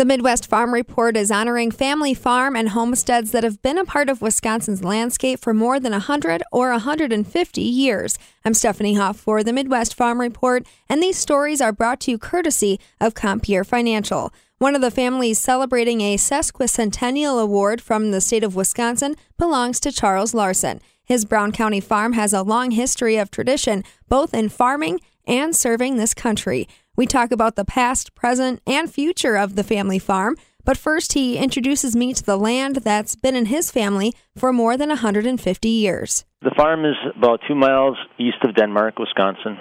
The Midwest Farm Report is honoring family farm and homesteads that have been a part of Wisconsin's landscape for more than 100 or 150 years. I'm Stephanie Hoff for the Midwest Farm Report, and these stories are brought to you courtesy of Compeer Financial. One of the families celebrating a sesquicentennial award from the state of Wisconsin belongs to Charles Larsen. His Brown County farm has a long history of tradition, both in farming and serving this country. We talk about the past, present, and future of the family farm. But first, he introduces me to the land that's been in his family for more than 150 years. The farm is about two miles east of Denmark, Wisconsin.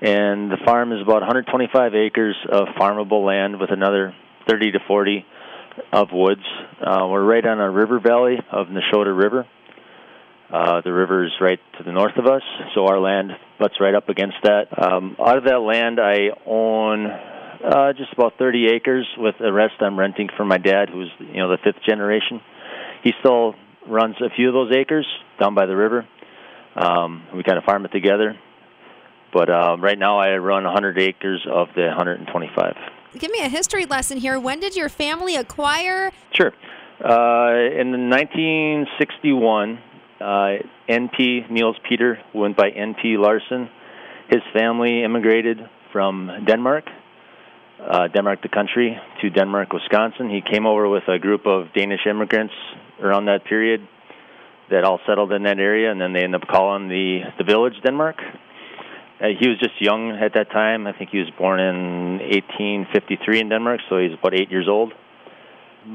And the farm is about 125 acres of farmable land with another 30 to 40 of woods. Uh, we're right on a river valley of Neshota River. Uh, the river is right to the north of us, so our land butts right up against that. Um, out of that land, I own uh, just about 30 acres. With the rest, I'm renting from my dad, who's you know the fifth generation. He still runs a few of those acres down by the river. Um, we kind of farm it together. But uh, right now, I run 100 acres of the 125. Give me a history lesson here. When did your family acquire? Sure. Uh, in 1961, uh, NP Niels Peter went by NP Larsen. His family immigrated from Denmark, uh, Denmark the country, to Denmark, Wisconsin. He came over with a group of Danish immigrants around that period that all settled in that area, and then they ended up calling the the village Denmark. Uh, he was just young at that time. I think he was born in 1853 in Denmark, so he's about eight years old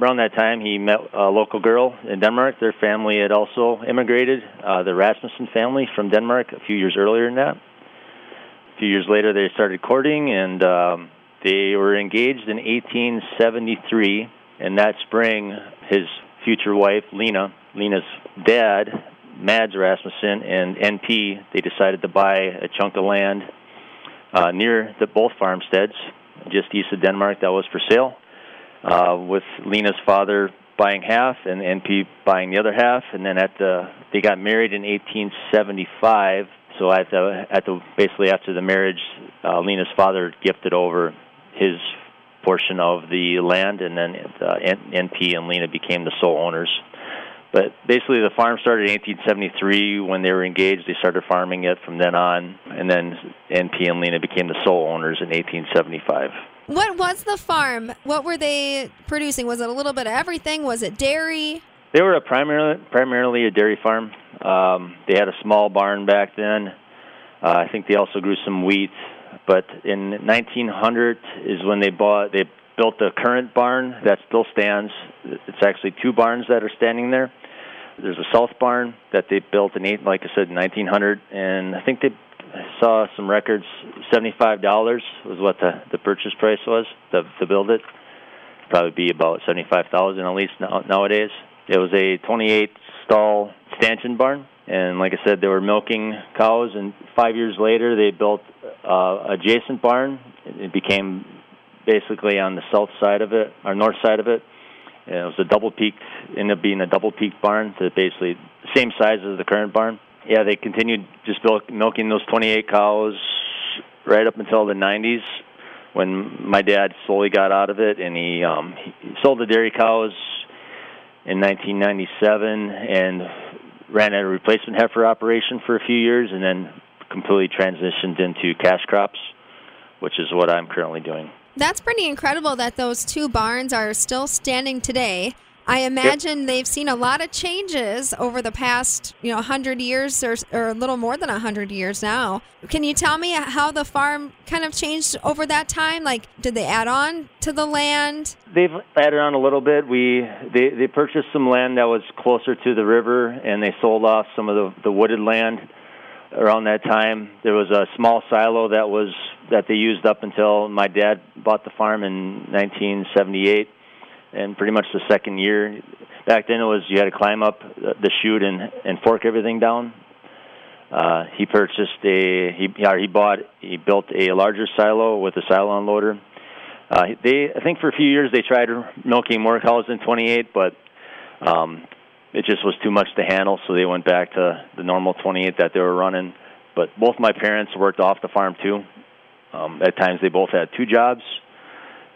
around that time, he met a local girl in Denmark. Their family had also immigrated, uh, the Rasmussen family from Denmark, a few years earlier than that. A few years later, they started courting, and um, they were engaged in 1873. And that spring, his future wife, Lena, Lena's dad, Mads Rasmussen, and NP, they decided to buy a chunk of land uh, near the both farmsteads, just east of Denmark, that was for sale uh, with Lena's father buying half and NP buying the other half, and then at the they got married in 1875. So at the at the basically after the marriage, uh, Lena's father gifted over his portion of the land, and then uh, NP and Lena became the sole owners. But basically, the farm started in 1873 when they were engaged. They started farming it from then on, and then NP and Lena became the sole owners in 1875. What was the farm? What were they producing? Was it a little bit of everything? Was it dairy? They were a primarily primarily a dairy farm. Um, they had a small barn back then. Uh, I think they also grew some wheat. But in 1900 is when they bought they built the current barn that still stands. It's actually two barns that are standing there. There's a south barn that they built in like I said, in 1900, and I think they saw some records. Seventy-five dollars was what the the purchase price was to to build it. Probably be about seventy-five thousand at least now, nowadays. It was a 28 stall stanchion barn, and like I said, they were milking cows. And five years later, they built uh, adjacent barn. It became basically on the south side of it, or north side of it. And it was a double peaked, ended up being a double peaked barn, so basically same size as the current barn yeah, they continued just milking those 28 cows right up until the 90s when my dad slowly got out of it and he, um, he sold the dairy cows in 1997 and ran a replacement heifer operation for a few years and then completely transitioned into cash crops, which is what I'm currently doing. That's pretty incredible that those two barns are still standing today. I imagine yep. they've seen a lot of changes over the past, you know, 100 years or, or a little more than 100 years now. Can you tell me how the farm kind of changed over that time? Like, did they add on to the land? They've added on a little bit. We they, they purchased some land that was closer to the river, and they sold off some of the, the wooded land around that time. There was a small silo that was that they used up until my dad bought the farm in 1978 and pretty much the second year. Back then, it was you had to climb up the chute and and fork everything down. Uh, he purchased a he he bought he built a larger silo with a silo unloader. Uh, they I think for a few years they tried milking more cows than 28, but um, it just was too much to handle, so they went back to the normal 28 that they were running. But both my parents worked off the farm too. Um, at times they both had two jobs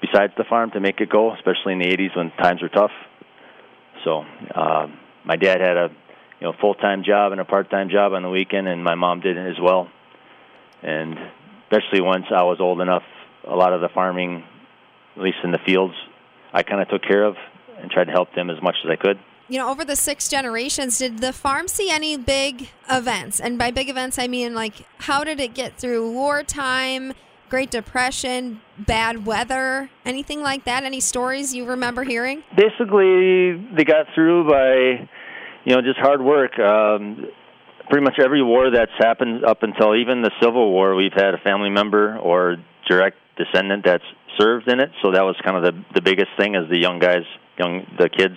besides the farm to make it go, especially in the 80s when times were tough. So uh, my dad had a you know full time job and a part time job on the weekend, and my mom did as well. And especially once I was old enough, a lot of the farming, at least in the fields, I kind of took care of and tried to help them as much as I could. You know, over the six generations, did the farm see any big events? And by big events, I mean like how did it get through wartime? Great Depression, bad weather, anything like that? Any stories you remember hearing? Basically, they got through by, you know, just hard work. Um, pretty much every war that's happened up until even the Civil War, we've had a family member or direct descendant that's served in it. So that was kind of the the biggest thing as the young guys, young the kids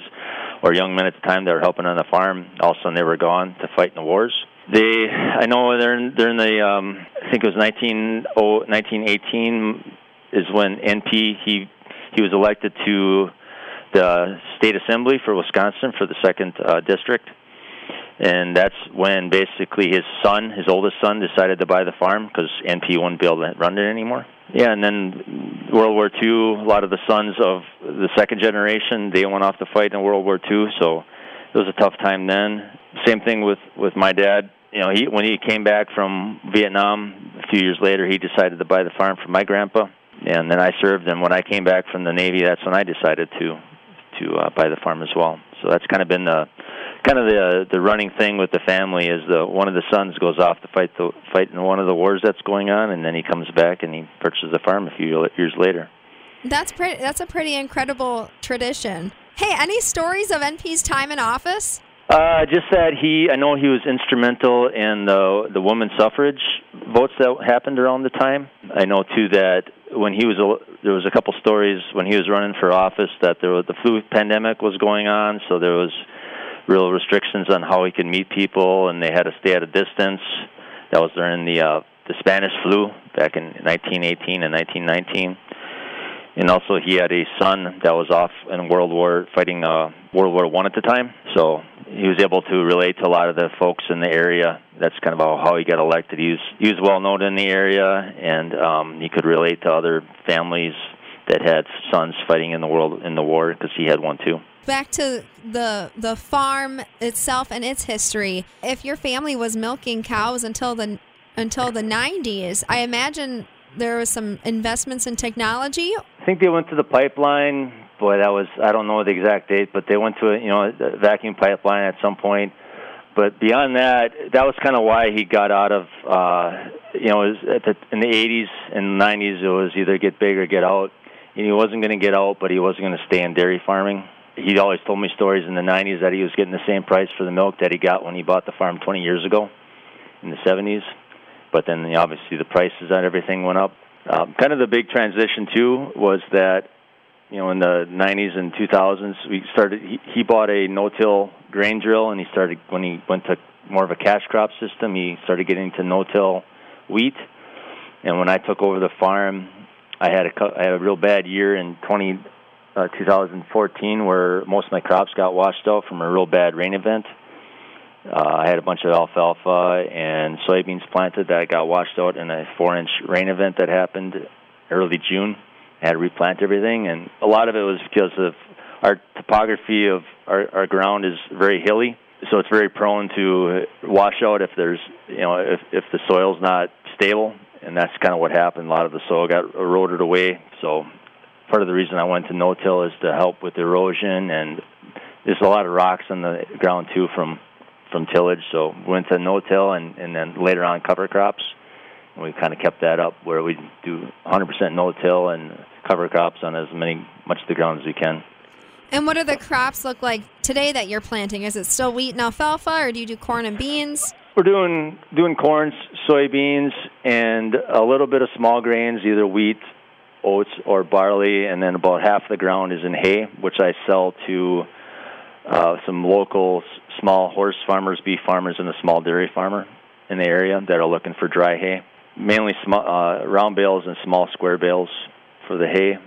or young men at the time that were helping on the farm. All of a sudden, they were gone to fight in the wars. They, I know they're in, they're in the, um, I think it was 19, oh, 1918 is when NP he he was elected to the state assembly for Wisconsin for the second uh, district, and that's when basically his son, his oldest son, decided to buy the farm because NP wouldn't be able to run it anymore. Yeah, and then World War II, a lot of the sons of the second generation they went off to fight in World War II, so it was a tough time then. Same thing with with my dad you know, he when he came back from Vietnam a few years later, he decided to buy the farm from my grandpa, and then I served. And when I came back from the Navy, that's when I decided to to uh, buy the farm as well. So that's kind of been the kind of the the running thing with the family is the one of the sons goes off to fight the fight in one of the wars that's going on, and then he comes back and he purchases the farm a few years later. That's pretty. That's a pretty incredible tradition. Hey, any stories of NP's time in office? Uh, just that he, I know he was instrumental in the the women's suffrage votes that happened around the time. I know too that when he was, there was a couple stories when he was running for office that there was the flu pandemic was going on, so there was real restrictions on how he could meet people, and they had to stay at a distance. That was during the uh, the Spanish flu back in 1918 and 1919 and also he had a son that was off in World War fighting uh, World War One at the time. So he was able to relate to a lot of the folks in the area. That's kind of how he got elected. He was he was well known in the area, and um, he could relate to other families that had sons fighting in the world in the war because he had one too. Back to the the farm itself and its history. If your family was milking cows until the until the 90s, I imagine there was some investments in technology. I think they went to the pipeline boy, that was I don't know the exact date, but they went to a you know a vacuum pipeline at some point. But beyond that, that was kind of why he got out of uh, you know the, in the 80s and 90s. It was either get big or get out. And he wasn't going to get out, but he wasn't going to stay in dairy farming. He always told me stories in the 90s that he was getting the same price for the milk that he got when he bought the farm 20 years ago in the 70s. But then obviously the prices on everything went up. Um, kind of the big transition too was that you know, in the 90s and 2000s, we started. He, he bought a no-till grain drill, and he started when he went to more of a cash crop system. He started getting to no-till wheat, and when I took over the farm, I had a I had a real bad year in 20 uh, 2014 where most of my crops got washed out from a real bad rain event. Uh, I had a bunch of alfalfa and soybeans planted that got washed out in a four-inch rain event that happened early June I had to replant everything, and a lot of it was because of our topography of our, our ground is very hilly, so it's very prone to wash out if there's you know if if the soil's not stable, and that's kind of what happened. A lot of the soil got eroded away, so part of the reason I went to no-till is to help with erosion, and there's a lot of rocks on the ground too from from tillage. So we went to no-till, and and then later on cover crops. And we kind of kept that up where we do 100% no-till and cover crops on as many much of the ground as we can. And what do the crops look like today that you're planting? Is it still wheat and alfalfa, or do you do corn and beans? We're doing doing corn, soybeans, and a little bit of small grains, either wheat, oats, or barley. And then about half the ground is in hay, which I sell to uh, some local small horse farmers, beef farmers, and a small dairy farmer in the area that are looking for dry hay. Mainly uh, round bales and small square bales for the hay,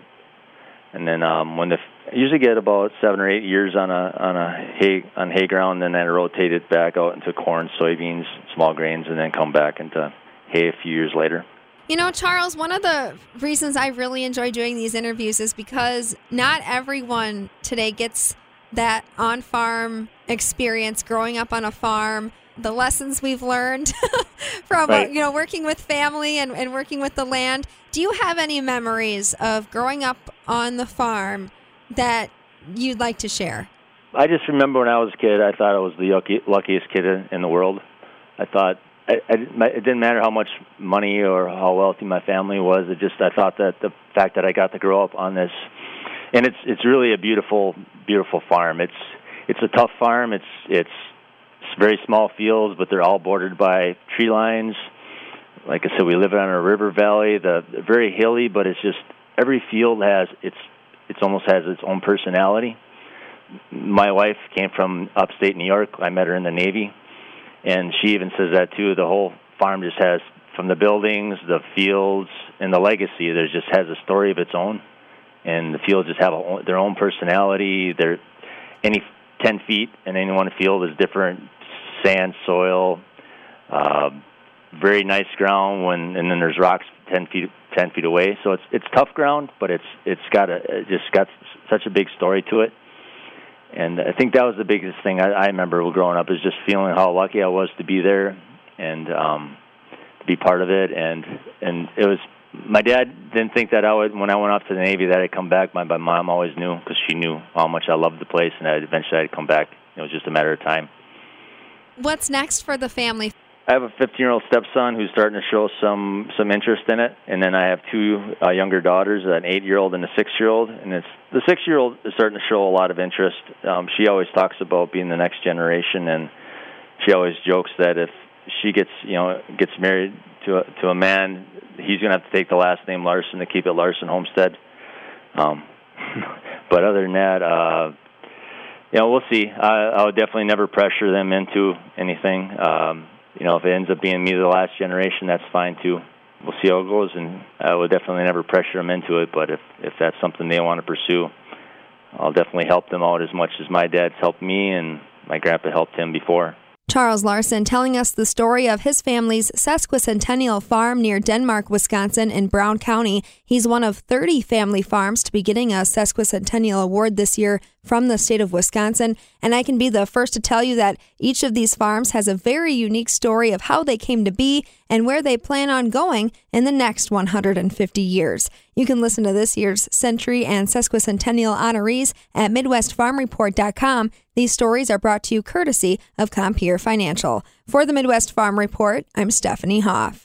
and then um, when the usually get about seven or eight years on a on a hay on hay ground, then I rotate it back out into corn, soybeans, small grains, and then come back into hay a few years later. You know, Charles, one of the reasons I really enjoy doing these interviews is because not everyone today gets that on farm experience growing up on a farm, the lessons we've learned from Right. you know working with family and, and working with the land. Do you have any memories of growing up on the farm that you'd like to share? I just remember when I was a kid, I thought I was the lucky, luckiest kid in, in the world. I thought I, I, it didn't matter how much money or how wealthy my family was. It just I thought that the fact that I got to grow up on this, and it's it's really a beautiful beautiful farm. It's it's a tough farm. It's it's very small fields, but they're all bordered by tree lines. Like I said, we live on a river valley. The very hilly, but it's just every field has its it's almost has its own personality my wife came from upstate New York. I met her in the Navy, and she even says that too. The whole farm just has, from the buildings, the fields, and the legacy. There just has a story of its own, and the fields just have a, their own personality. They're any ten feet in any one field is different sand, soil, uh, very nice ground. When and then there's rocks ten feet ten feet away. So it's it's tough ground, but it's it's got a it just got such a big story to it and I think that was the biggest thing I, I remember growing up is just feeling how lucky I was to be there and um, to be part of it. And and it was my dad didn't think that I would when I went off to the Navy that I'd come back. My, my mom always knew because she knew how much I loved the place and that eventually I'd come back. It was just a matter of time. What's next for the family? I have a 15 year old stepson who's starting to show some some interest in it, and then I have two uh, younger daughters, an eight year old and a six year old. And it's the six year old is starting to show a lot of interest. Um, she always talks about being the next generation, and she always jokes that if she gets you know gets married to a, to a man, he's going to have to take the last name Larsen to keep it Larsen Homestead. Um, but other than that, uh, you know, we'll see. I, I would definitely never pressure them into anything. Um, you know, if it ends up being me the last generation, that's fine too. We'll see how it goes, and I would definitely never pressure them into it. But if if that's something they want to pursue, I'll definitely help them out as much as my dad's helped me and my grandpa helped him before. Charles Larsen telling us the story of his family's sesquicentennial farm near Denmark, Wisconsin, in Brown County. He's one of 30 family farms to be getting a sesquicentennial award this year from the state of Wisconsin. And I can be the first to tell you that each of these farms has a very unique story of how they came to be and where they plan on going in the next 150 years. You can listen to this year's century and sesquicentennial honorees at MidwestFarmReport.com. These stories are brought to you courtesy of Compeer Financial. For the Midwest Farm Report, I'm Stephanie Hoff.